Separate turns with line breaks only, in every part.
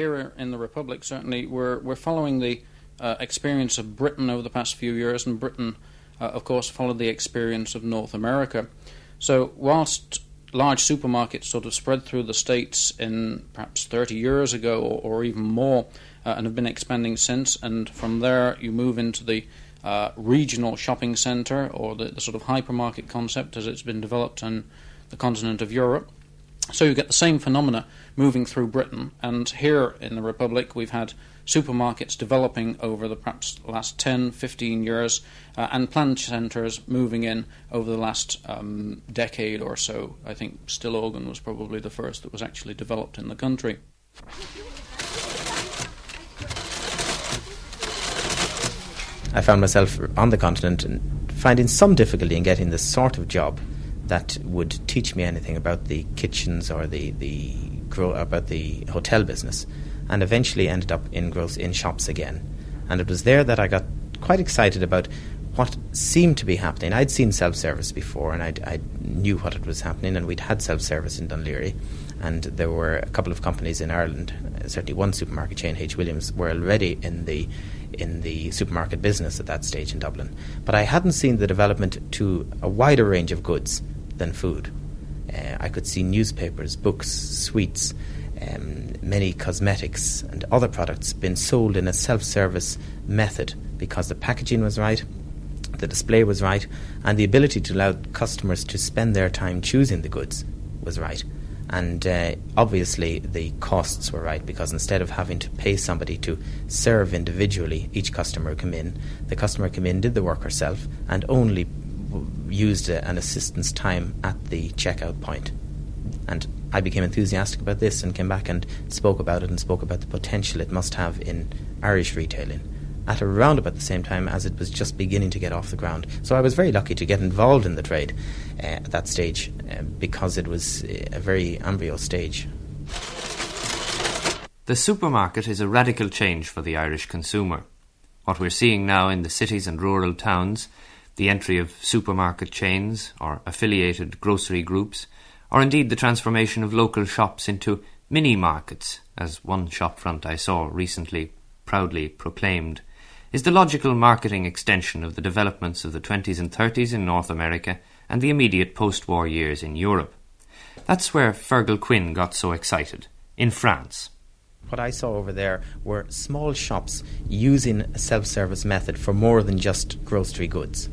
Here in the Republic, certainly, we're, we're following the uh, experience of Britain over the past few years, and Britain, uh, of course, followed the experience of North America. So, whilst large supermarkets sort of spread through the states in perhaps 30 years ago or, or even more uh, and have been expanding since, and from there you move into the uh, regional shopping centre or the, the, sort of hypermarket concept as it's been developed in the continent of Europe. So you get the same phenomena moving through Britain, and here in the Republic we've had supermarkets developing over the perhaps last 10, 15 years, uh, and planned centres moving in over the last um, decade or so. I think Stillorgan was probably the first that was actually developed in the country.
I found myself on the continent and finding some difficulty in getting the sort of job that would teach me anything about the kitchens or the, the about the hotel business and eventually ended up in growth in shops again. And it was there that I got quite excited about what seemed to be happening. I'd seen self service before and I'd, I knew what it was happening, and we'd had self service in Laoghaire. And there were a couple of companies in Ireland, certainly one supermarket chain, H. Williams, were already in the in the supermarket business at that stage in Dublin. But I hadn't seen the development to a wider range of goods than food. Uh, I could see newspapers, books, sweets, um, many cosmetics and other products being sold in a self service method because the packaging was right, the display was right, and the ability to allow customers to spend their time choosing the goods was right. And uh, obviously, the costs were right because instead of having to pay somebody to serve individually each customer come in, the customer came in, did the work herself, and only used an assistant's time at the checkout point. And I became enthusiastic about this and came back and spoke about it and spoke about the potential it must have in Irish retailing at around about the same time as it was just beginning to get off the ground. So I was very lucky to get involved in the trade uh, at that stage uh, because it was uh, a very embryo stage.
The supermarket is a radical change for the Irish consumer. What we're seeing now in the cities and rural towns, the entry of supermarket chains or affiliated grocery groups, or indeed the transformation of local shops into mini markets, as one shopfront I saw recently proudly proclaimed, is the logical marketing extension of the developments of the 20s and 30s in North America and the immediate post war years in Europe. That's where Fergal Quinn got so excited, in France.
What I saw over there were small shops using a self service method for more than just grocery goods.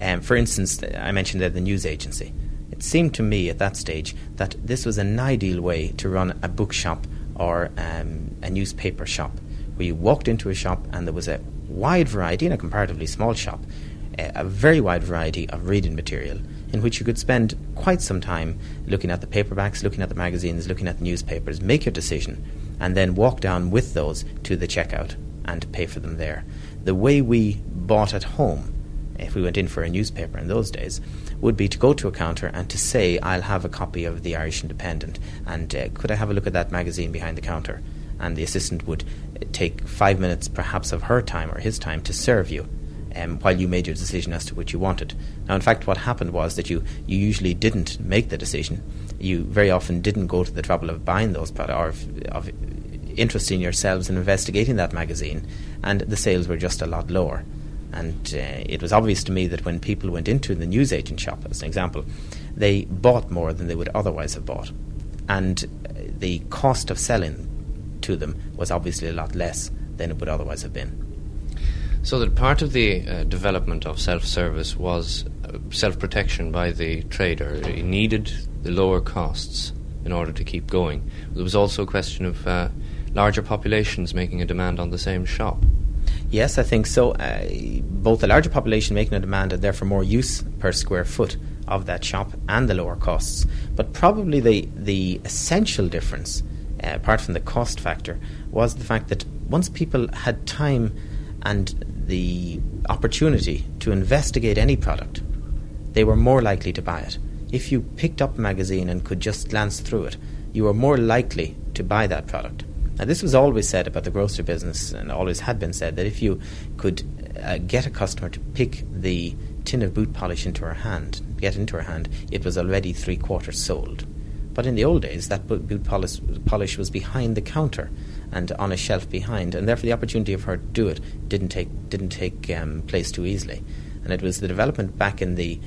Um, for instance, I mentioned there the news agency. It seemed to me at that stage that this was an ideal way to run a bookshop or um, a newspaper shop, you walked into a shop and there was a wide variety, in a comparatively small shop, a very wide variety of reading material in which you could spend quite some time looking at the paperbacks, looking at the magazines, looking at the newspapers, make your decision, and then walk down with those to the checkout and pay for them there. The way we bought at home, if we went in for a newspaper in those days, would be to go to a counter and to say, I'll have a copy of the Irish Independent, and uh, could I have a look at that magazine behind the counter? And the assistant would uh, take five minutes, perhaps, of her time or his time to serve you. Um, while you made your decision as to what you wanted. Now, in fact, what happened was that you, you usually didn't make the decision. You very often didn't go to the trouble of buying those products or of, of interesting yourselves in investigating that magazine, and the sales were just a lot lower. And uh, it was obvious to me that when people went into the newsagent shop, as an example, they bought more than they would otherwise have bought. And uh, the cost of selling to them was obviously a lot less than it would otherwise have been.
So that part of the uh, development of self-service was uh, self-protection by the trader. He needed the lower costs in order to keep going. There was also a question of uh, larger populations making a demand on the same shop.
Yes, I think so. Uh, both the larger population making a demand and therefore more use per square foot of that shop and the lower costs. But probably the, the essential difference, uh, apart from the cost factor, was the fact that once people had time and the opportunity to investigate any product, they were more likely to buy it. If you picked up a magazine and could just glance through it, you were more likely to buy that product. Now, this was always said about the grocery business, and always had been said that if you could uh, get a customer to pick the tin of boot polish into her hand, get into her hand, it was already three quarters sold. But in the old days, that boot polish, polish was behind the counter and on a shelf behind, and therefore the opportunity of her to do it didn't take didn't take um, place too easily. And it was the development back in the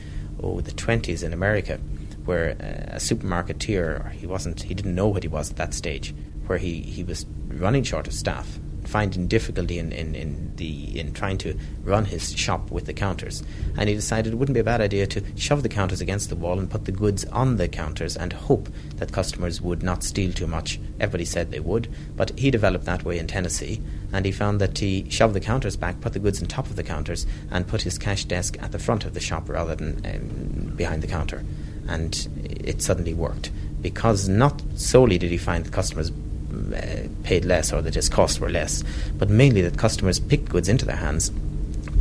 oh the twenties in America, where uh, a supermarketeer he wasn't he didn't know what he was at that stage, where he, he was running short of staff finding difficulty in, in, in the in trying to run his shop with the counters, and he decided it wouldn't be a bad idea to shove the counters against the wall and put the goods on the counters and hope that customers would not steal too much. Everybody said they would, but he developed that way in Tennessee, and he found that he shoved the counters back, put the goods on top of the counters, and put his cash desk at the front of the shop rather than um, behind the counter, and it suddenly worked. Because not solely did he find customers Uh, paid less or that his costs were less, but mainly that customers picked goods into their hands,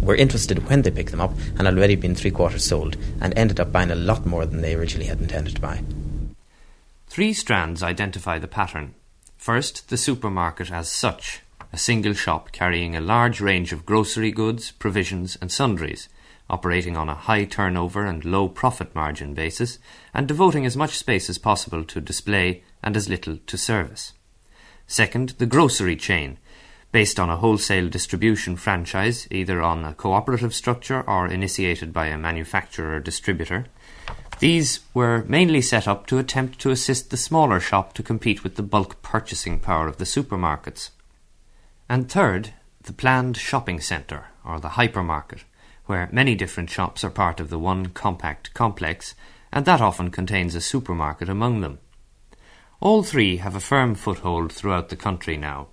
were interested when they picked them up, and had already been three quarters sold, and ended up buying a lot more than they originally had intended to buy.
Three strands identify the pattern. First, the supermarket as such, a single shop carrying a large range of grocery goods, provisions, and sundries, operating on a high turnover and low profit margin basis, and devoting as much space as possible to display and as little to service. Second, the grocery chain, based on a wholesale distribution franchise, either on a cooperative structure or initiated by a manufacturer or distributor. These were mainly set up to attempt to assist the smaller shop to compete with the bulk purchasing power of the supermarkets. And third, the planned shopping centre, or the hypermarket, where many different shops are part of the one compact complex, and that often contains a supermarket among them. All three have a firm foothold throughout the country now.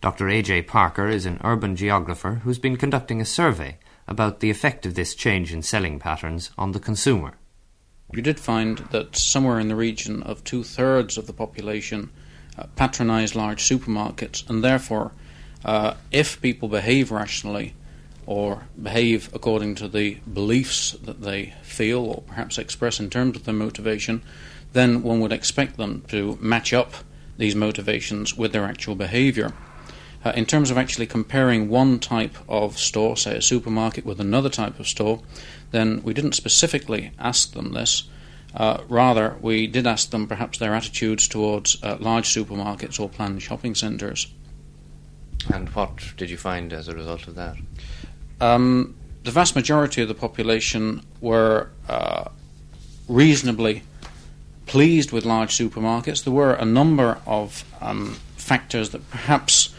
Dr. A.J. Parker is an urban geographer who's been conducting a survey about the effect of this change in selling patterns on the consumer.
You did find that somewhere in the region of two thirds of the population uh, patronise large supermarkets, and therefore, uh, if people behave rationally or behave according to the beliefs that they feel or perhaps express in terms of their motivation, then one would expect them to match up these motivations with their actual behavior. Uh, in terms of actually comparing one type of store, say a supermarket, with another type of store, then we didn't specifically ask them this. Uh, rather, we did ask them perhaps their attitudes towards uh, large supermarkets or planned shopping centres.
And what did you find as a result of that?
Um, the vast majority of the population were uh, reasonably pleased with large supermarkets. There were a number of um, factors that perhaps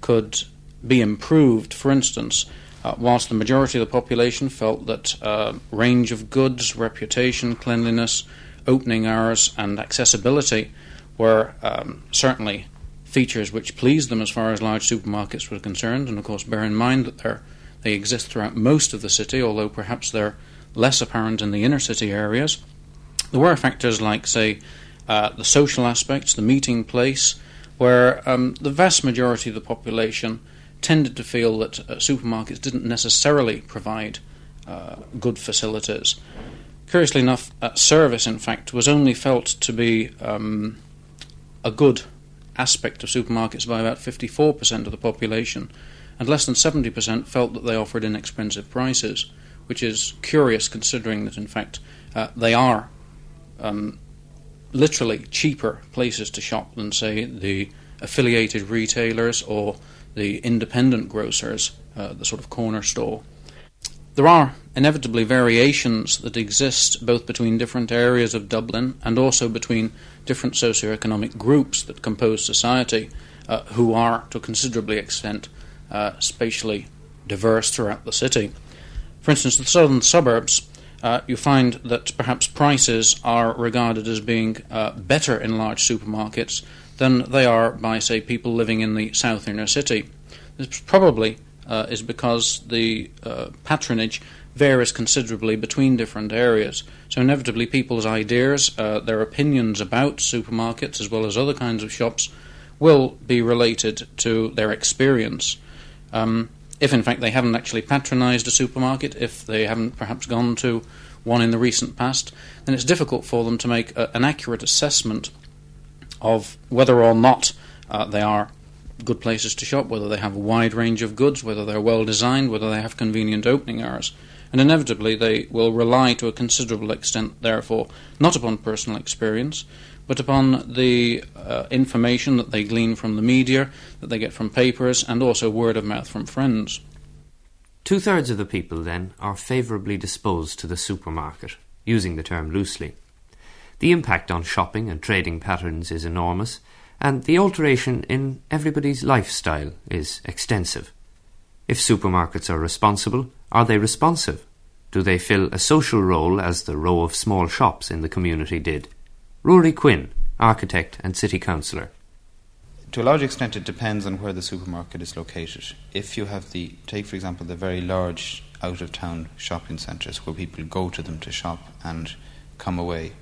could be improved. For instance, uh, whilst the majority of the population felt that uh, range of goods, reputation, cleanliness, opening hours, and accessibility were um, certainly features which pleased them as far as large supermarkets were concerned. And of course, bear in mind that they exist throughout most of the city, although perhaps they're less apparent in the inner city areas. There were factors like, say, uh, the social aspects, the meeting place, where um, the vast majority of the population tended to feel that uh, supermarkets didn't necessarily provide uh, good facilities. Curiously enough, uh, service, in fact, was only felt to be um, a good aspect of supermarkets by about 54% of the population, and less than 70% felt that they offered inexpensive prices, which is curious considering that, in fact, uh, they are um, literally cheaper places to shop than, say, the affiliated retailers or the independent grocers, uh, the sort of corner store. There are inevitably variations that exist both between different areas of Dublin and also between different socio-economic groups that compose society, uh, who are, to a considerable extent, uh, spatially diverse throughout the city. For instance, the southern suburbs uh, you find that perhaps prices are regarded as being uh, better in large supermarkets than they are by, say, people living in the south inner city. This probably uh, is because the uh, patronage varies considerably between different areas. So, inevitably, people's ideas, uh, their opinions about supermarkets as well as other kinds of shops, will be related to their experience. Um, if, in fact, they haven't actually patronised a supermarket, if they haven't perhaps gone to one in the recent past, then it's difficult for them to make a, an accurate assessment of whether or not uh, they are good places to shop, whether they have a wide range of goods, whether they're well designed, whether they have convenient opening hours. And inevitably, they will rely to a considerable extent, therefore, not upon personal experience, but upon the uh, information that they glean from the media, that they get from papers, and also word of mouth from friends.
Two thirds of the people, then, are favourably disposed to the supermarket, using the term loosely. The impact on shopping and trading patterns is enormous, and the alteration in everybody's lifestyle is extensive. If supermarkets are responsible, are they responsive? Do they fill a social role as the row of small shops in the community did? Ruairi Quinn, architect and city councillor.
To a large extent, it depends on where the supermarket is located. If you have the, take for example, the very large out of town shopping centres where people go to them to shop and come away,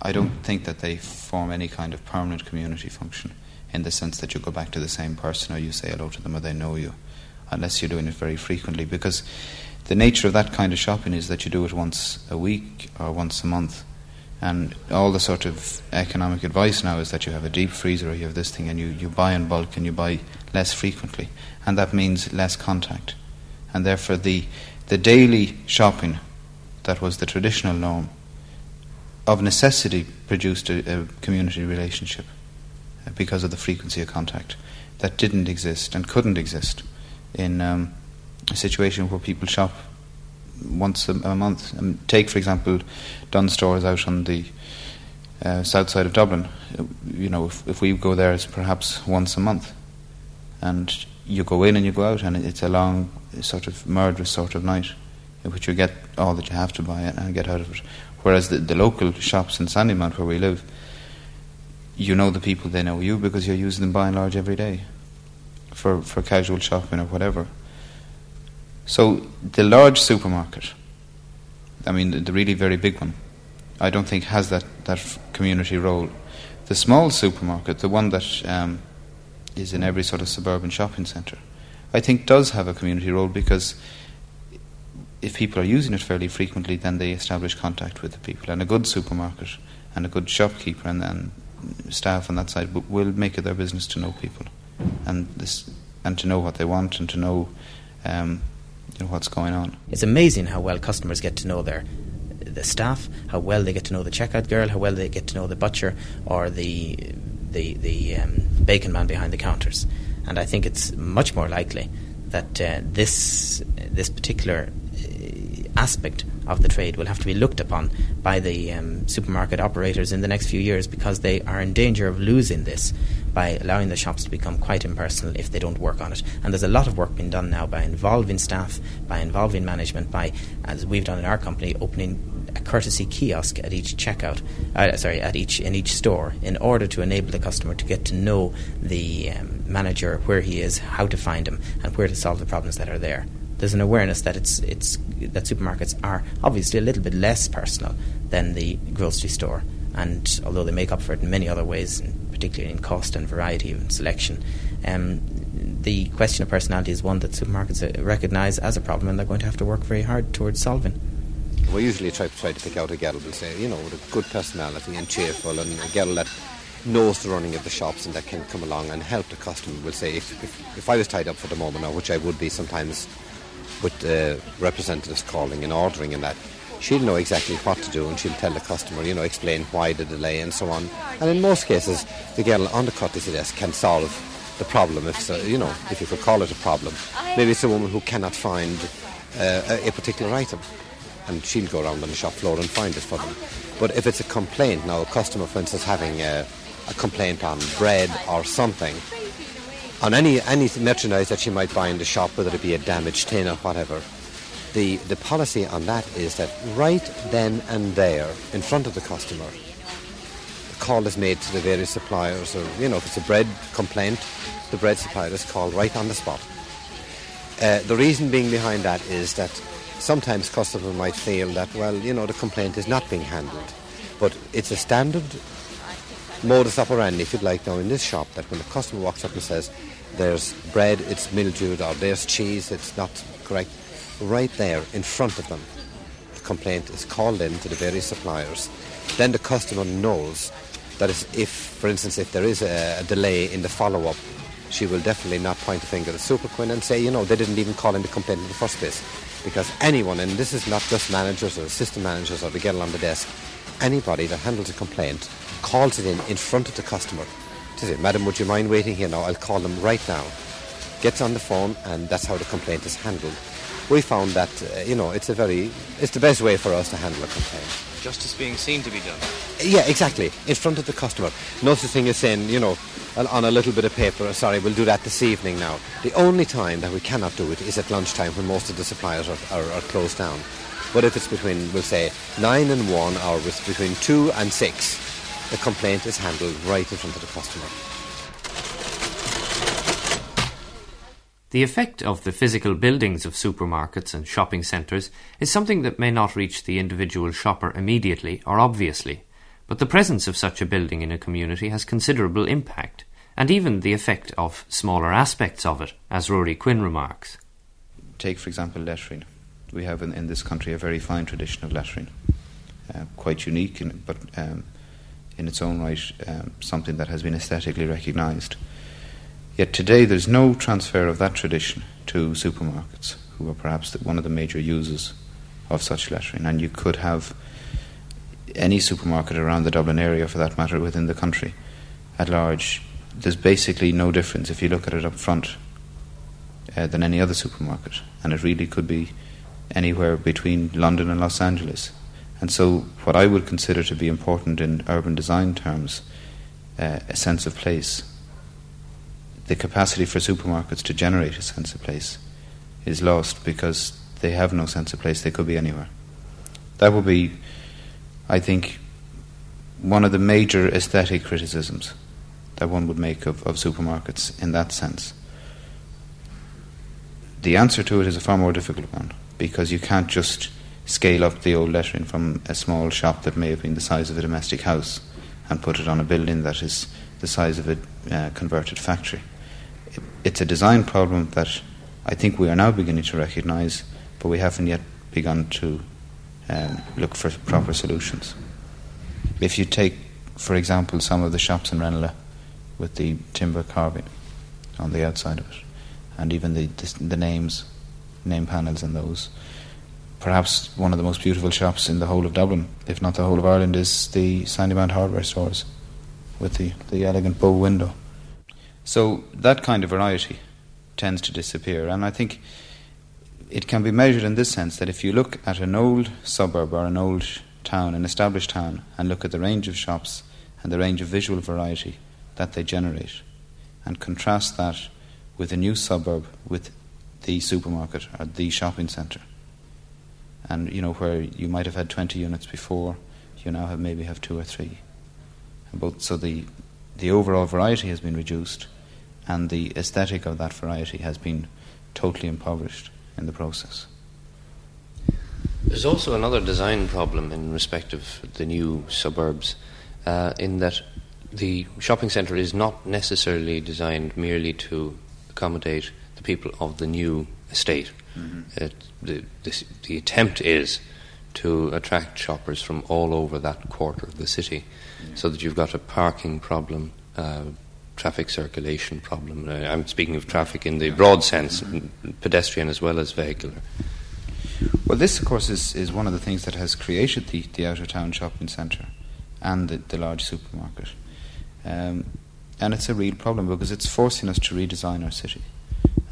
I don't think that they form any kind of permanent community function in the sense that you go back to the same person or you say hello to them or they know you, unless you're doing it very frequently. Because the nature of that kind of shopping is that you do it once a week or once a month and all the sort of economic advice now is that you have a deep freezer or you have this thing and you, you buy in bulk and you buy less frequently. And that means less contact. And therefore, the, the daily shopping that was the traditional norm of necessity produced a, a community relationship uh, because of the frequency of contact that didn't exist and couldn't exist in um, a situation where people shop once a, a month. Um, take, for example, Dunnes Stores out on the uh, south side of Dublin. Uh, you know, if, if we go there, it's perhaps once a month. And you go in and you go out, and it's a long, sort of murderous sort of night in which you get all that you have to buy and get out of it. Whereas the, the local shops in Sandymount, where we live, you know the people, they know you because you're using them by and large every day for, for casual shopping or whatever. So the large supermarket, I mean the, really very big one, I don't think has that, that community role. The small supermarket, the one that um, is in every sort of suburban shopping centre, I think does have a community role because if people are using it fairly frequently, then they establish contact with the people. And a good supermarket and a good shopkeeper and, and staff on that side will make it their business to know people and this and to know what they want and to know um, you know, what's going on.
It's amazing how well customers get to know their the staff, how well they get to know the checkout girl, how well they get to know the butcher or the the the um, bacon man behind the counters. And I think it's much more likely that uh, this this particular uh, aspect of the trade will have to be looked upon by the um, supermarket operators in the next few years because they are in danger of losing this by allowing the shops to become quite impersonal if they don't work on it. And there's a lot of work being done now by involving staff, by involving management, by, as we've done in our company, opening a courtesy kiosk at each checkout, uh, sorry, at each in each store, in order to enable the customer to get to know the um, manager, where he is, how to find him, and where to solve the problems that are there. There's an awareness that it's it's that supermarkets are obviously a little bit less personal than the grocery store, and although they make up for it in many other ways, particularly in cost and variety and selection. Um, the question of personality is one that supermarkets uh, recognise as a problem, and they're going to have to work very hard towards solving.
We usually try, try to pick out a girl, we'll say, you know, with a good personality and cheerful, and a girl that knows the running of the shops and that can come along and help the customer. We'll say, if, if, if I was tied up for the moment now, which I would be sometimes with uh, representatives calling and ordering and that, she'll know exactly what to do and she'll tell the customer, you know, explain why the delay and so on. And in most cases, the girl on the courtesy desk can solve the problem, if so, you know, if you could call it a problem. Maybe it's a woman who cannot find uh, a, particular item and she'll go around on the shop floor and find it for them. But if it's a complaint, now a customer, for instance, having a, a complaint on bread or something, on any any merchandise that she might buy in the shop, whether it be a damaged tin or whatever, the, the policy on that is that right then and there, in front of the customer, the call is made to the various suppliers, or, you know, if it's a bread complaint, the bread supplier is called right on the spot. Uh, the reason being behind that is that sometimes customers might feel that, well, you know, the complaint is not being handled. But it's a standard modus operandi, if you'd like, now in this shop that when a customer walks up and says, there's bread, it's mildewed, or there's cheese, it's not correct, right there in front of them, the complaint is called in to the various suppliers. Then the customer knows that if, for instance, if there is a, a delay in the follow-up, she will definitely not point a finger at Superquinn and say, you know, they didn't even call in the complaint in the first place. Because anyone, and this is not just managers or assistant managers or the girl on the desk, anybody that handles a complaint calls it in in front of the customer. To say, Madam, would you mind waiting here now? I'll call them right now. Gets on the phone, and that's how the complaint is handled. We found that, uh, you know, it's a very, it's the best way for us to handle a complaint.
Justice being seen to be done.
Yeah, exactly. In front of the customer. No such thing as saying, you know, on a little bit of paper, sorry, we'll do that this evening now. The only time that we cannot do it is at lunchtime when most of the suppliers are, are, are closed down. But if it's between, we'll say, 9 and 1 or between 2 and 6, the complaint is handled right in front of the customer.
The effect of the physical buildings of supermarkets and shopping centres is something that may not reach the individual shopper immediately or obviously, but the presence of such a building in a community has considerable impact, and even the effect of smaller aspects of it, as Ruairi Quinn remarks.
Take, for example, lettering. We have in, in this country a very fine tradition of lettering, uh, quite unique, in, but um, in its own right um, something that has been aesthetically recognised. Yet today there's no transfer of that tradition to supermarkets, who are perhaps one of the major users of such lettering. And you could have any supermarket around the Dublin area, for that matter, within the country at large. There's basically no difference if you look at it up front uh, than any other supermarket. And it really could be anywhere between London and Los Angeles. And so, what I would consider to be important in urban design terms, uh, a sense of place the capacity for supermarkets to generate a sense of place is lost because they have no sense of place. They could be anywhere. That would be, I think, one of the major aesthetic criticisms that one would make of, of supermarkets in that sense. The answer to it is a far more difficult one because you can't just scale up the old lettering from a small shop that may have been the size of a domestic house and put it on a building that is the size of a uh, converted factory it's a design problem that I think we are now beginning to recognise, but we haven't yet begun to um, look for proper solutions. If you take, for example, some of the shops in Ranelagh with the timber carving on the outside of it, and even the, the, names, name panels in those, perhaps one of the most beautiful shops in the whole of Dublin, if not the whole of Ireland, is the Sandymount hardware stores with the, the elegant bow window. So that kind of variety tends to disappear. And I think it can be measured in this sense that if you look at an old suburb or an old town, an established town, and look at the range of shops and the range of visual variety that they generate, and contrast that with a new suburb with the supermarket or the shopping centre, and you know where you might have had 20 units before, you now have maybe have two or three. And both, so the the overall variety has been reduced, and the aesthetic of that variety has been totally impoverished in the process.
There's also another design problem in respect of the new suburbs, uh, in that the shopping centre is not necessarily designed merely to accommodate the people of the new estate. Mm-hmm. It, the, this, the attempt is to attract shoppers from all over that quarter of the city, mm-hmm. so that you've got a parking problem, uh, traffic circulation problem. Uh, I'm speaking of traffic in the broad sense, pedestrian as well as vehicular.
Well, this, of course, is, is one of the things that has created the, the outer town shopping centre and the, the large supermarket. Um, and it's a real problem because it's forcing us to redesign our city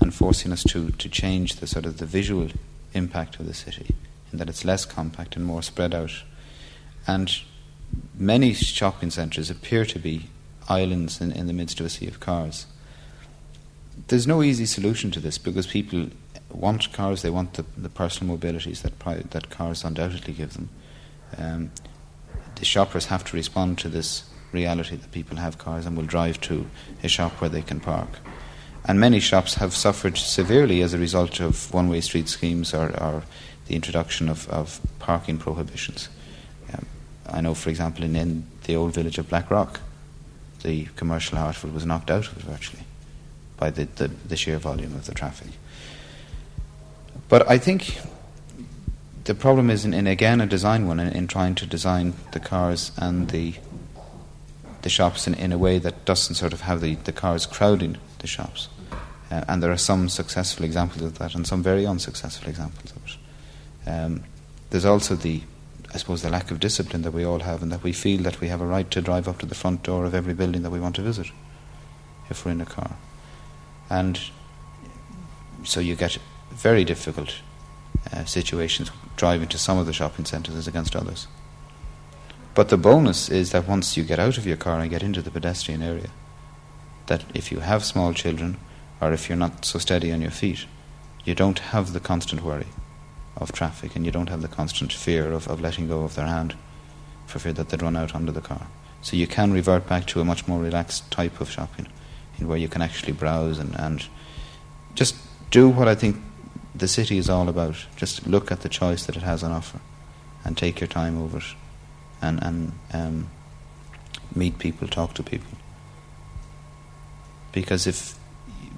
and forcing us to, to change the sort of the visual impact of the city in that it's less compact and more spread out. And many shopping centres appear to be islands in, in the midst of a sea of cars. There's no easy solution to this because people want cars, they want the, the personal mobilities that, pri- that cars undoubtedly give them. Um, the shoppers have to respond to this reality that people have cars and will drive to a shop where they can park. and many shops have suffered severely as a result of one way street schemes or, or the introduction of, of parking prohibitions. Um, I know, for example, in, in the old village of Blackrock, the commercial Hartford was knocked out of it virtually by the, the, the sheer volume of the traffic. But I think the problem is in, in again a design one in, in, trying to design the cars and the the shops in, in a way that doesn't sort of have the, the cars crowding the shops. Uh, and there are some successful examples of that and some very unsuccessful examples of it. Um, there's also the, I suppose, the lack of discipline that we all have, and that we feel that we have a right to drive up to the front door of every building that we want to visit if we're in a car. And so you get very difficult uh, situations driving to some of the shopping centres as against others. But the bonus is that once you get out of your car and get into the pedestrian area, that if you have small children or if you're not so steady on your feet, you don't have the constant worry of traffic and you don't have the constant fear of, of letting go of their hand for fear that they'd run out under the car. So you can revert back to a much more relaxed type of shopping in where you can actually browse and, and just do what I think the city is all about. Just look at the choice that it has on offer and take your time over it and, and um, meet people, talk to people. Because if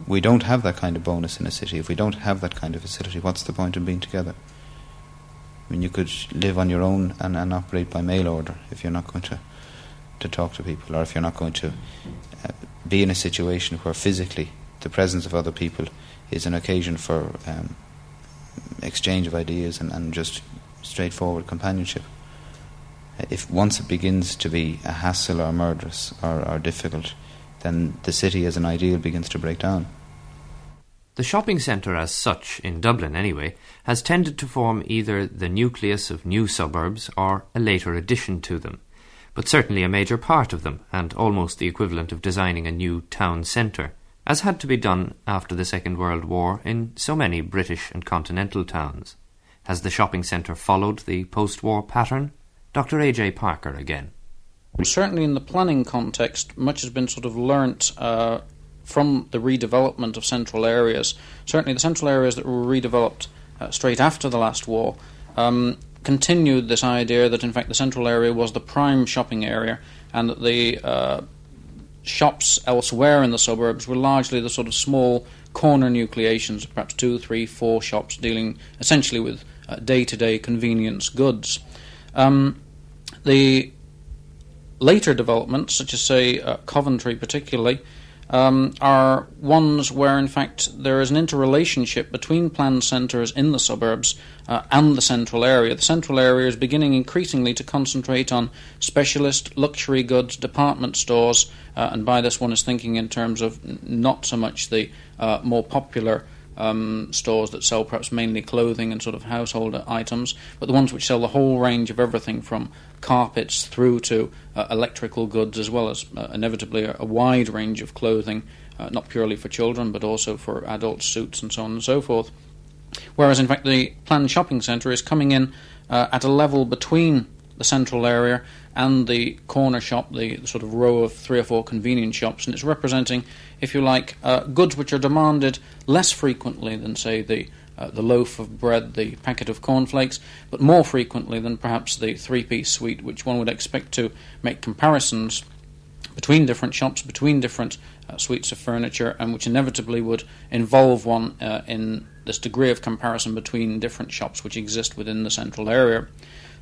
we don't have that kind of bonus in a city, if we don't have that kind of facility, what's the point in being together? I mean, you could live on your own and, and operate by mail order if you're not going to, to talk to people, or if you're not going to uh, be in a situation where physically the presence of other people is an occasion for um, exchange of ideas and, and just straightforward companionship. If once it begins to be a hassle or murderous or, or difficult, then the city as an ideal begins to break down.
The shopping centre, as such, in Dublin anyway, has tended to form either the nucleus of new suburbs or a later addition to them, but certainly a major part of them, and almost the equivalent of designing a new town centre as had to be done after the Second World War in so many British and continental towns. Has the shopping centre followed the post war pattern? Dr. A.J. Parker again.
Certainly, in the planning context, much has been sort of learnt uh, from the redevelopment of central areas. Certainly, the central areas that were redeveloped uh, straight after the last war um, continued this idea that, in fact, the central area was the prime shopping area and that the uh, shops elsewhere in the suburbs were largely the sort of small corner nucleations, perhaps two, three, four shops dealing essentially with day to day convenience goods. Um, the later developments, such as, say, uh, Coventry particularly, um, are ones where, in fact, there is an interrelationship between planned centres in the suburbs uh, and the central area. The central area is beginning increasingly to concentrate on specialist luxury goods department stores, uh, and by this one is thinking in terms of not so much the uh, more popular um, stores that sell perhaps mainly clothing and sort of household items, but the ones which sell the whole range of everything from carpets through to uh, electrical goods, as well as uh, inevitably a, wide range of clothing, uh, not purely for children but also for adult suits and so on and so forth. Whereas, in fact, the planned shopping centre is coming in uh, at a level between the central area and the corner shop, the sort of row of three or four convenience shops, and it's representing, if you like, uh, goods which are demanded less frequently than, say, the uh, the loaf of bread, the packet of cornflakes, but more frequently than perhaps the three piece suite, which one would expect to make comparisons between different shops, between different uh, suites of furniture, and which inevitably would involve one uh, in this degree of comparison between different shops which exist within the central area.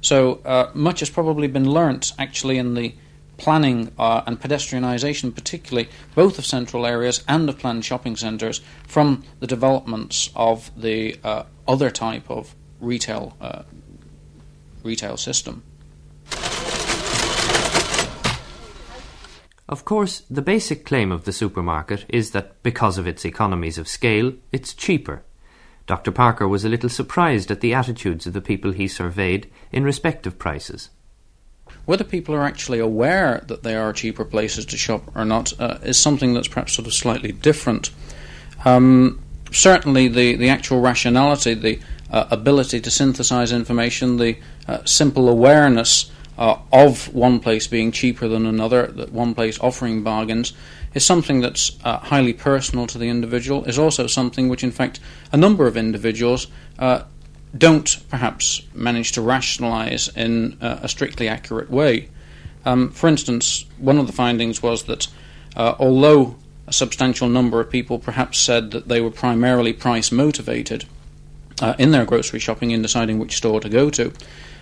So uh, much has probably been learnt actually in the planning uh, and pedestrianisation, particularly both of central areas and of planned shopping centres, from the developments of the uh, other type of retail uh, retail system.
Of course, the basic claim of the supermarket is that because of its economies of scale, it's cheaper. Dr. Parker was a little surprised at the attitudes of the people he surveyed in respect of prices.
Whether people are actually aware that they are cheaper places to shop or not uh, is something that's perhaps sort of slightly different. Um, certainly, the, the actual rationality, the uh, ability to synthesize information, the uh, simple awareness uh, of one place being cheaper than another, that one place offering bargains, is something that's uh, highly personal to the individual, is also something which, in fact, a number of individuals uh, don't perhaps manage to rationalize in uh, a strictly accurate way. Um, for instance, one of the findings was that uh, although a substantial number of people perhaps said that they were primarily price motivated uh, in their grocery shopping in deciding which store to go to,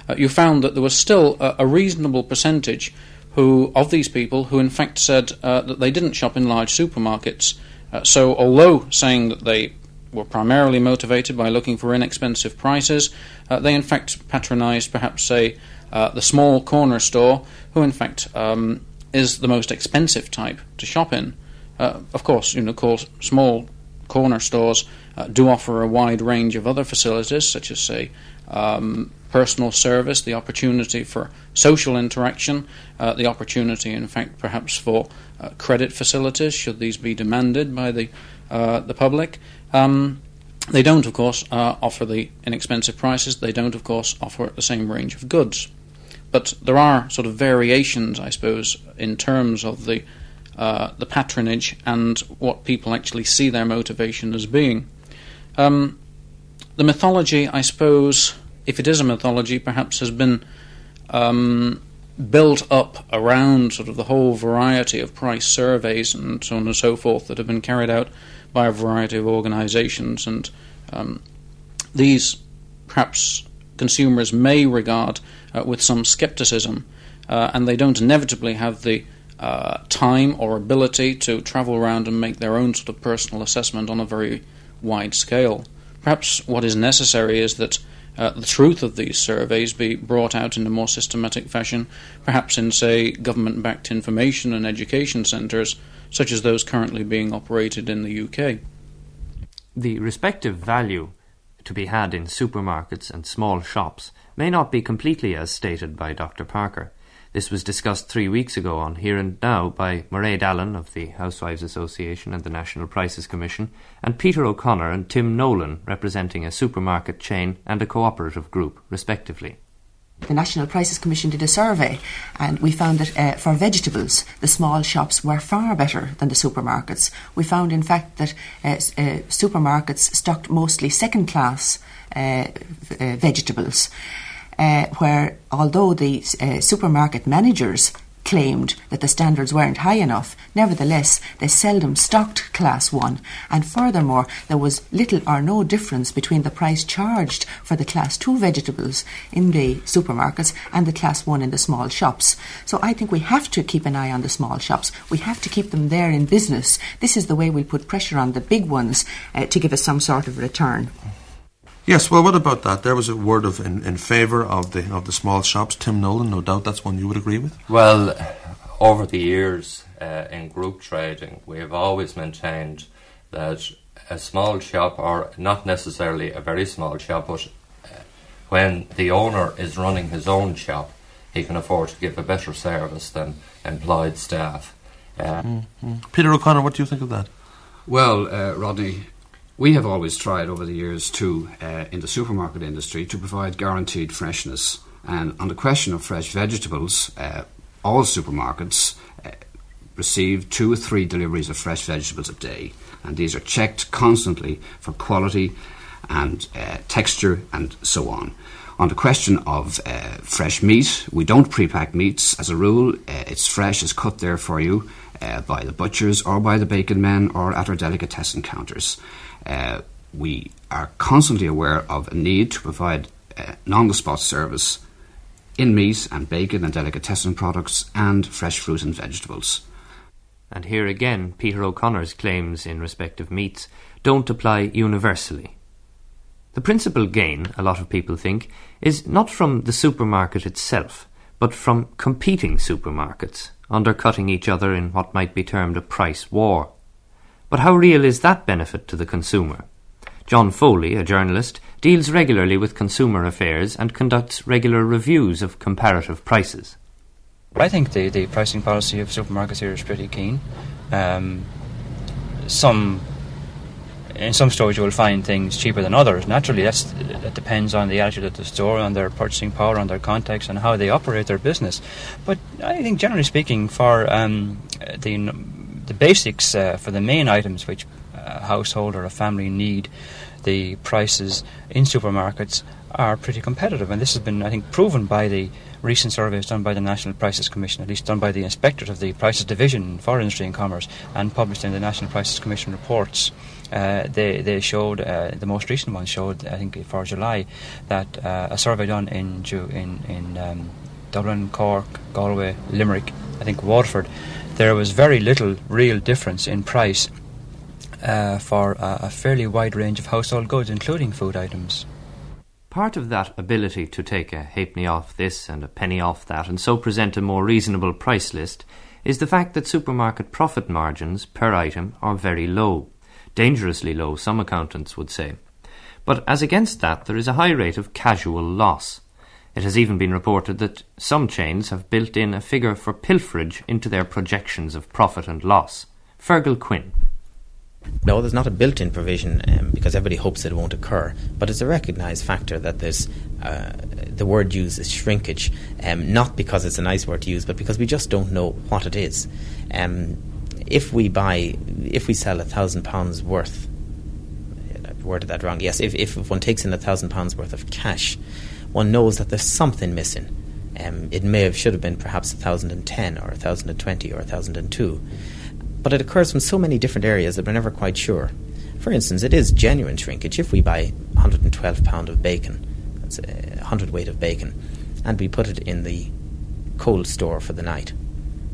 uh, you found that there was still a, a, reasonable percentage who of these people who in fact said uh, that they didn't shop in large supermarkets. So, although saying that they were primarily motivated by looking for inexpensive prices, uh, they in fact patronised perhaps say uh, the small corner store, who in fact um, is the most expensive type to shop in. Uh, of course, you know, course, small corner stores uh, do offer a wide range of other facilities, such as, say, um, personal service, the opportunity for social interaction, uh, the opportunity, in fact, perhaps for uh, credit facilities, should these be demanded by the the public. Um, they don't, of course, uh, offer the inexpensive prices. They don't, of course, offer the same range of goods. But there are sort of variations, I suppose, in terms of the uh, the patronage and what people actually see their motivation as being. Um, the mythology, I suppose, if it is a mythology, perhaps has been um, built up around sort of the whole variety of price surveys and so on and so forth that have been carried out by a variety of organisations, and um, these perhaps consumers may regard uh, with some scepticism, uh, and they don't inevitably have the uh, time or ability to travel around and make their own sort of personal assessment on a very wide scale. Perhaps what is necessary is that uh, the truth of these surveys be brought out in a more systematic fashion, perhaps in, say, government backed information and education centres, such as those currently being operated in the UK.
The respective value to be had in supermarkets and small shops may not be completely as stated by Dr. Parker. This was discussed three weeks ago on Here and Now by Mairead Allen of the Housewives Association and the National Prices Commission, and Peter O'Connor and Tim Nolan, representing a supermarket chain and a cooperative group, respectively.
The National Prices Commission did a survey, and we found that uh, for vegetables, the small shops were far better than the supermarkets. We found, in fact, that uh, uh, supermarkets stocked mostly second class uh, uh, vegetables uh, where although the uh, supermarket managers claimed that the standards weren't high enough, nevertheless they seldom stocked class 1 and furthermore there was little or no difference between the price charged for the class 2 vegetables in the supermarkets and the class 1 in the small shops. So I think we have to keep an eye on the small shops. We have to keep them there in business. This is the way we put pressure on the big ones uh, to give us some sort of return.
Yes, well, what about that? There was a word of in, in favour of the of the small shops. Tim Nolan, no doubt that's one you would agree with.
Well, over the years uh, in group trading, we have always maintained that a small shop, or not necessarily a very small shop, but uh, when the owner is running his own shop, he can afford to give a better service than employed staff.
Uh, mm-hmm. Peter O'Connor, what do you think of that?
Well, uh, Rodney, we have always tried over the years to, uh, in the supermarket industry, to provide guaranteed freshness. And on the question of fresh vegetables, uh, all supermarkets uh, receive two or three deliveries of fresh vegetables a day, and these are checked constantly for quality and uh, texture and so on. On the question of uh, fresh meat, we don't pre-pack meats as a rule. Uh, it's fresh, it's cut there for you by the butchers or by the bacon men or at our delicatessen counters. Uh, we are constantly aware of a need to provide uh, on the spot service in meat and bacon and delicatessen products and fresh fruit and vegetables.
And here again, Peter O'Connor's claims in respect of meats don't apply universally. The principal gain, a lot of people think, is not from the supermarket itself, but from competing supermarkets, undercutting each other in what might be termed a price war. But how real is that benefit to the consumer? John Foley, a journalist, deals regularly with consumer affairs and conducts regular reviews of comparative prices.
I think the, the pricing policy of supermarkets here is pretty keen. Um, some in some stores you will find things cheaper than others. Naturally, that's, that depends on the attitude of the store, on their purchasing power, on their contacts, and how they operate their business. But I think, generally speaking, for um, the the basics uh, for the main items which a household or a family need, the prices in supermarkets are pretty competitive, and this has been, I think, proven by the recent surveys done by the National Prices Commission, at least done by the inspectors of the Prices Division for Industry and Commerce, and published in the National Prices Commission reports. Uh, they they showed uh, the most recent one showed I think for July that uh, a survey done in in in um, Dublin, Cork, Galway, Limerick, I think Waterford, there was very little real difference in price uh, for a, a fairly wide range of household goods, including food items.
Part of that ability to take a halfpenny off this and a penny off that and so present a more reasonable price list is the fact that supermarket profit margins per item are very low. Dangerously low, some accountants would say. But as against that, there is a high rate of casual loss. It has even been reported that some chains have built in a figure for pilferage into their projections of profit and loss. Fergal Quinn.
No, there's not a built-in provision um, because everybody hopes it won't occur. But it's a recognised factor that there's uh, the word used is shrinkage, um, not because it's a nice word to use, but because we just don't know what it is. Um, if we buy, if we sell a thousand pounds worth, I've worded that wrong. Yes, if, if one takes in a thousand pounds worth of cash, one knows that there's something missing. Um, it may have should have been perhaps a thousand and ten or a thousand and twenty or a thousand and two but it occurs from so many different areas that we're never quite sure. For instance, it is genuine shrinkage if we buy 112 pound of bacon, that's a 100 weight of bacon, and we put it in the cold store for the night.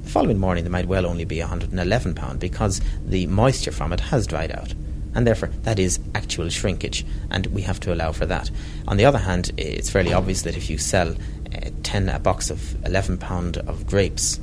The following morning, there might well only be 111 pound because the moisture from it has dried out, and therefore that is actual shrinkage, and we have to allow for that. On the other hand, it's fairly obvious that if you sell uh, 10 a box of 11 pound of grapes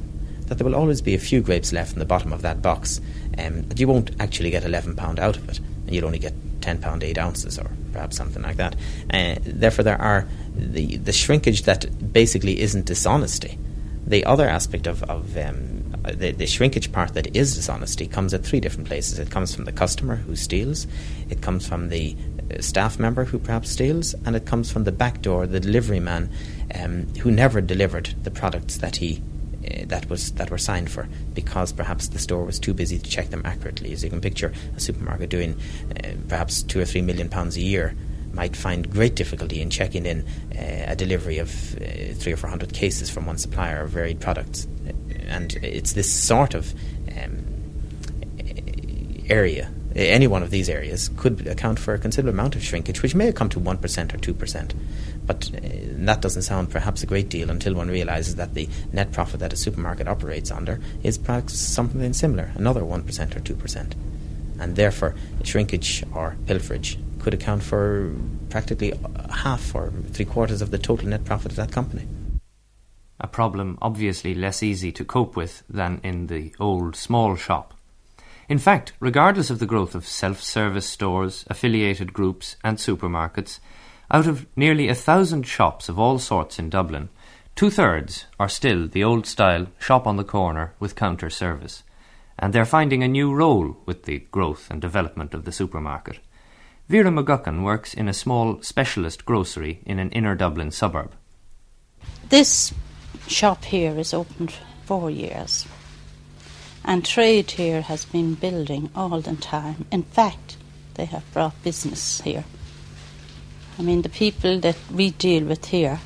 that there will always be a few grapes left in the bottom of that box, um, but you won't actually get £11 out of it, and you'll only get £10 8 ounces or perhaps something like that. Uh, therefore, there are the, the shrinkage that basically isn't dishonesty. The other aspect of, of um, the, the shrinkage part that is dishonesty comes at three different places. It comes from the customer who steals, it comes from the uh, staff member who perhaps steals, and it comes from the back door, the delivery man um, who never delivered the products that he uh, that was that were signed for because perhaps the store was too busy to check them accurately. As you can picture, a supermarket doing uh, perhaps two or three million pounds a year might find great difficulty in checking in uh, a delivery of uh, three or four hundred cases from one supplier of varied products, and it's this sort of um, area. Any one of these areas could account for a considerable amount of shrinkage, which may come to 1% or 2%. But uh, that doesn't sound perhaps a great deal until one realises that the net profit that a supermarket operates under is perhaps something similar, another 1% or 2%. And therefore, shrinkage or pilferage could account for practically half or three quarters of the total net profit of that company.
A problem obviously less easy to cope with than in the old small shop. In fact, regardless of the growth of self service stores, affiliated groups, and supermarkets, out of nearly a thousand shops of all sorts in Dublin, two thirds are still the old style shop on the corner with counter service, and they're finding a new role with the growth and development of the supermarket. Vera McGuckin works in a small specialist grocery in an inner Dublin suburb.
This shop here is opened four years, and trade here has been building all the time. In fact, they have brought business here. I mean, the people that we deal with here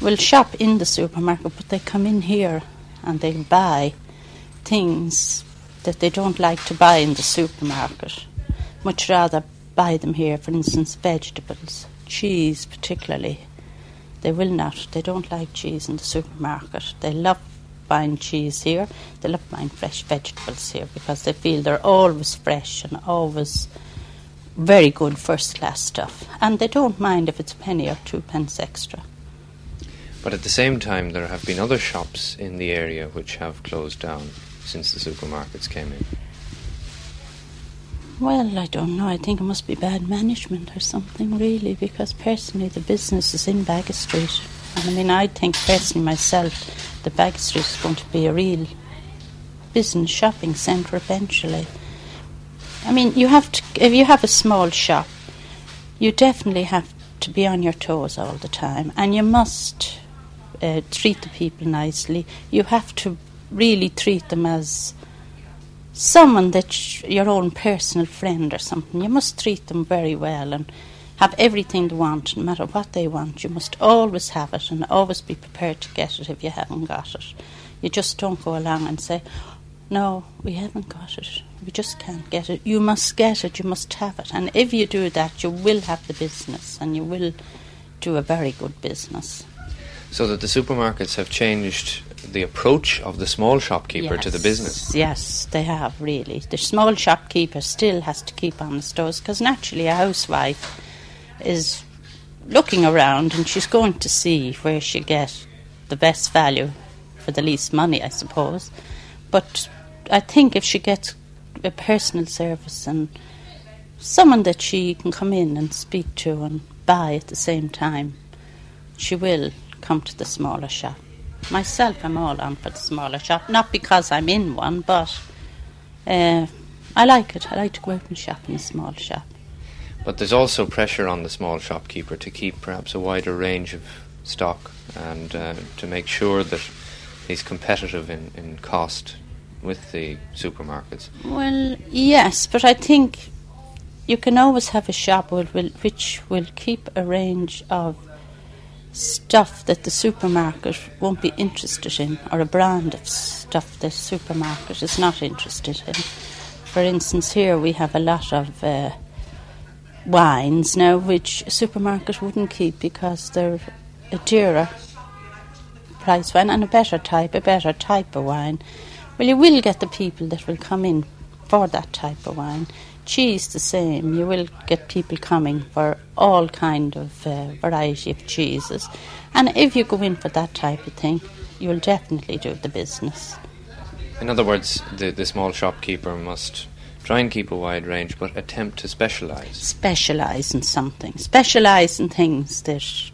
will shop in the supermarket, but they come in here and they buy things that they don't like to buy in the supermarket. Much rather buy them here, for instance, vegetables, cheese particularly. They will not. They don't like cheese in the supermarket. They love buying cheese here. They love buying fresh vegetables here because they feel they're always fresh and always very good first class stuff. And they don't mind if it's a penny or two pence extra.
But at the same time, there have been other shops in the area which have closed down since the supermarkets came in.
Well, I don't know. I think it must be bad management or something, really, because personally the business is in Baggot Street. And I mean, I think personally myself that Baggot Street is going to be a real business shopping centre eventually. I mean, you have to, if you have a small shop, you definitely have to be on your toes all the time, and you must uh, treat the people nicely. You have to really treat them as someone that's your own personal friend or something. You must treat them very well and have everything they want, no matter what they want. You must always have it and always be prepared to get it if you haven't got it. You just don't go along and say, No, we haven't got it. We just can't get it. You must get it, you must have it. And if you do that, you will have the business and you will do a very good business.
So that the supermarkets have changed the approach of the small shopkeeper
yes.
to the business.
Yes, they have really. The small shopkeeper still has to keep on the stores because naturally a housewife is looking around and she's going to see where she'll get the best value for the least money, I suppose. But I think if she gets a personal service and someone that she can come in and speak to and buy at the same time, she will come to the smaller shop. Myself, I'm all on for the smaller shop, not because I'm in one, but uh, I like it. I like to go out and shop in a small shop.
But there's also pressure on the small shopkeeper to keep perhaps a wider range of stock and uh, to make sure that he's competitive in, in cost with the supermarkets.
Well, yes, but I think you can always have a shop which will, which will keep a range of stuff that the supermarket won't be interested in, or a brand of stuff the supermarket is not interested in. For instance, here we have a lot of uh, wines now, which supermarket wouldn't keep because they're a dearer price wine and a better type, a better type of wine. Well, you will get the people that will come in for that type of wine. Cheese the same. You will get people coming for all kind of uh, variety of cheeses, and if you go in for that type of thing, you'll definitely do the business.
In other words, the the small shopkeeper must try and keep a wide range, but attempt to specialise.
Specialise in something. Specialise in things that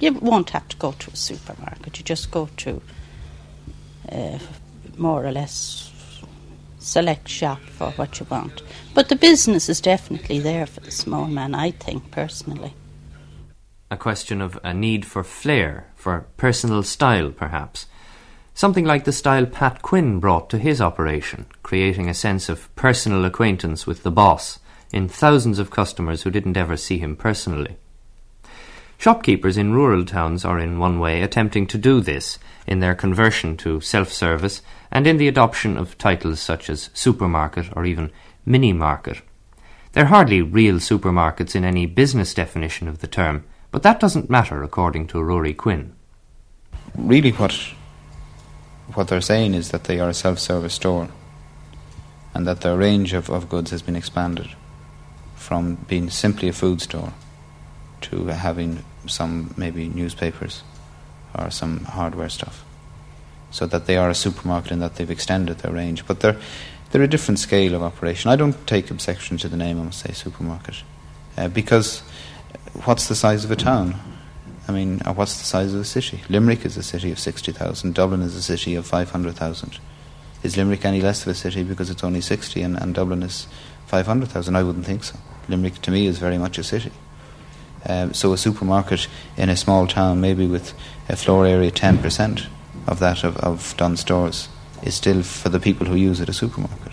you won't have to go to a supermarket. You just go to uh, more or less select shop for what you want. But the business is definitely there for the small man, I think, personally.
A question of a need for flair, for personal style, perhaps. Something like the style Pat Quinn brought to his operation, creating a sense of personal acquaintance with the boss in thousands of customers who didn't ever see him personally. Shopkeepers in rural towns are in one way attempting to do this in their conversion to self-service and in the adoption of titles such as supermarket or even mini market. They're hardly real supermarkets in any business definition of the term, but that doesn't matter according to Ruairi Quinn.
Really what what they're saying is that they are a self-service store and that their range of, of goods has been expanded from being simply a food store to having some maybe newspapers or some hardware stuff. So that they are a supermarket and that they've extended their range. But they're, they're a different scale of operation. I don't take objection to the name, I must say, supermarket. Uh, because what's the size of a town? I mean, uh, what's the size of a city? Limerick is a city of 60,000, Dublin is a city of 500,000. Is Limerick any less of a city because it's only 60 and, and Dublin is 500,000? I wouldn't think so. Limerick to me is very much a city. Um, so a supermarket in a small town, maybe with a floor area 10% of that of, of Dunnes Stores, is still for the people who use it a supermarket.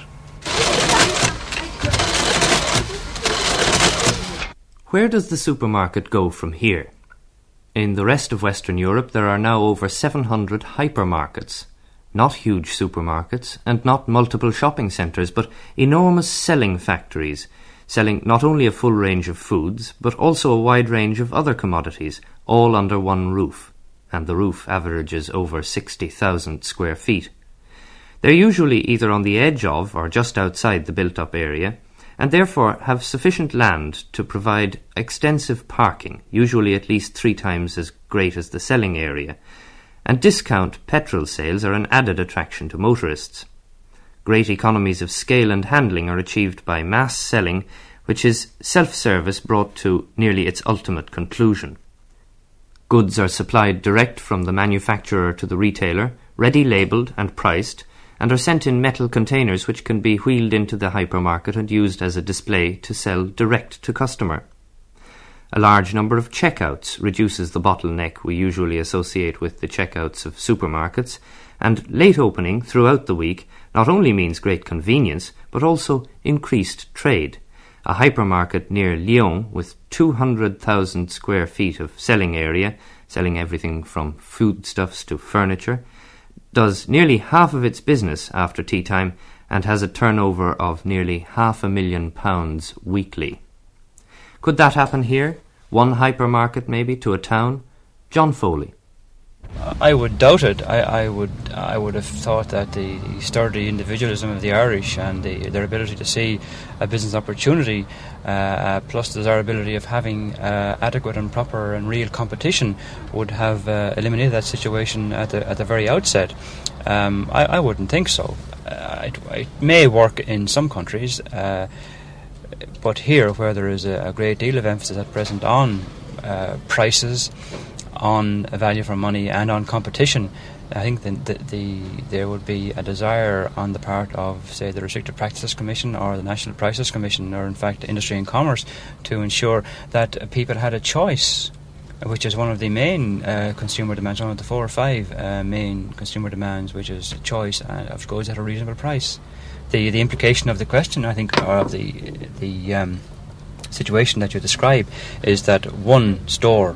Where does the supermarket go from here? In the rest of Western Europe, there are now over 700 hypermarkets. Not huge supermarkets and not multiple shopping centres, but enormous selling factories selling not only a full range of foods, but also a wide range of other commodities, all under one roof, and the roof averages over 60,000 square feet. They're usually either on the edge of or just outside the built up area, and therefore have sufficient land to provide extensive parking, usually at least three times as great as the selling area, and discount petrol sales are an added attraction to motorists. Great economies of scale and handling are achieved by mass selling, which is self-service brought to nearly its ultimate conclusion. Goods are supplied direct from the manufacturer to the retailer, ready labelled and priced, and are sent in metal containers which can be wheeled into the hypermarket and used as a display to sell direct to customer. A large number of checkouts reduces the bottleneck we usually associate with the checkouts of supermarkets, and late opening throughout the week not only means great convenience, but also increased trade. A hypermarket near Lyon with 200,000 square feet of selling area, selling everything from foodstuffs to furniture, does nearly half of its business after tea time and has a turnover of nearly half a million pounds weekly. Could that happen here? One hypermarket, maybe, to a town? John Foley.
I would doubt it. I, I would I would have thought that the, sturdy individualism of the Irish and the, their ability to see a business opportunity, uh, uh, plus the desirability of having uh, adequate and proper and real competition, would have uh, eliminated that situation at the at the very outset. Um, I, I, wouldn't think so. Uh, it, it, may work in some countries, uh, but here, where there is a, a, great deal of emphasis at present on prices on value for money and on competition, I think the, the, the, there would be a desire on the part of, say, the Restricted Practices Commission or the National Prices Commission, or in fact Industry and Commerce, to ensure that people had a choice, which is one of the main uh, consumer demands, one of the four or five uh, main consumer demands, which is choice uh, of goods at a reasonable price. The the implication of the question, I think, or of the the um, situation that you describe, is that one store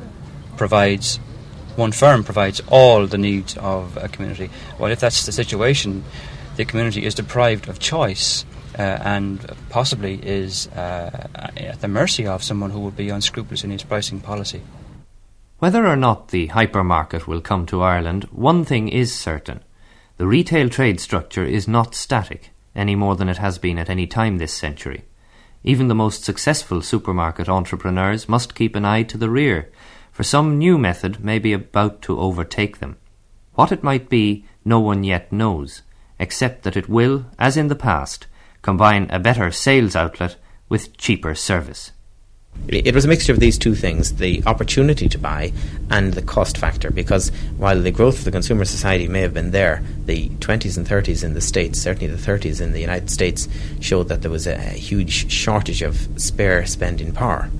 provides one firm provides all the needs of a community. Well, if that's the situation, the community is deprived of choice uh, and possibly is uh, at the mercy of someone who would be unscrupulous in his pricing policy.
Whether or not the hypermarket will come to Ireland, one thing is certain. The retail trade structure is not static, any more than it has been at any time this century. Even the most successful supermarket entrepreneurs must keep an eye to the rear for some new method may be about to overtake them. What it might be, no one yet knows, except that it will, as in the past, combine a better sales outlet with cheaper service.
It was a mixture of these two things the opportunity to buy and the cost factor. Because while the growth of the consumer society may have been there, the 20s and 30s in the States, certainly the 30s in the United States, showed that there was a, huge shortage of spare spending power.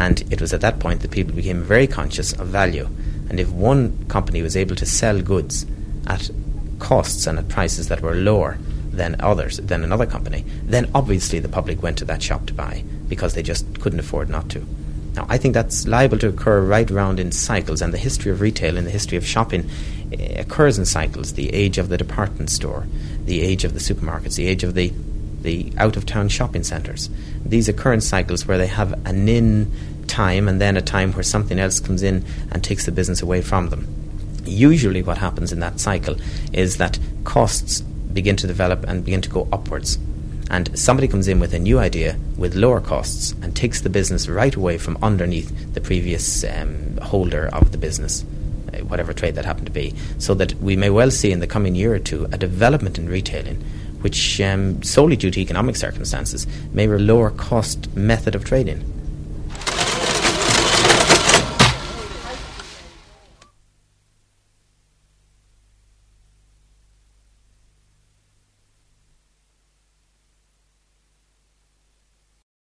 And it was at that point that people became very conscious of value. And if one company was able to sell goods at costs and at prices that were lower than others, than another company, then obviously the public went to that shop to buy because they just couldn't afford not to. Now, I think that's liable to occur right round in cycles, and the history of retail and the history of shopping eh, occurs in cycles. The age of the department store, the age of the supermarkets, the age of the the out of town shopping centres. These occur in cycles where they have an in time and then a time where something else comes in and takes the business away from them. Usually, what happens in that cycle is that costs begin to develop and begin to go upwards. And somebody comes in with a new idea with lower costs and takes the business right away from underneath the previous um, holder of the business uh, whatever trade that happened to be, so that we may well see in the coming year or two a development in retailing which, um, solely due to economic circumstances, may be a lower cost method of trading.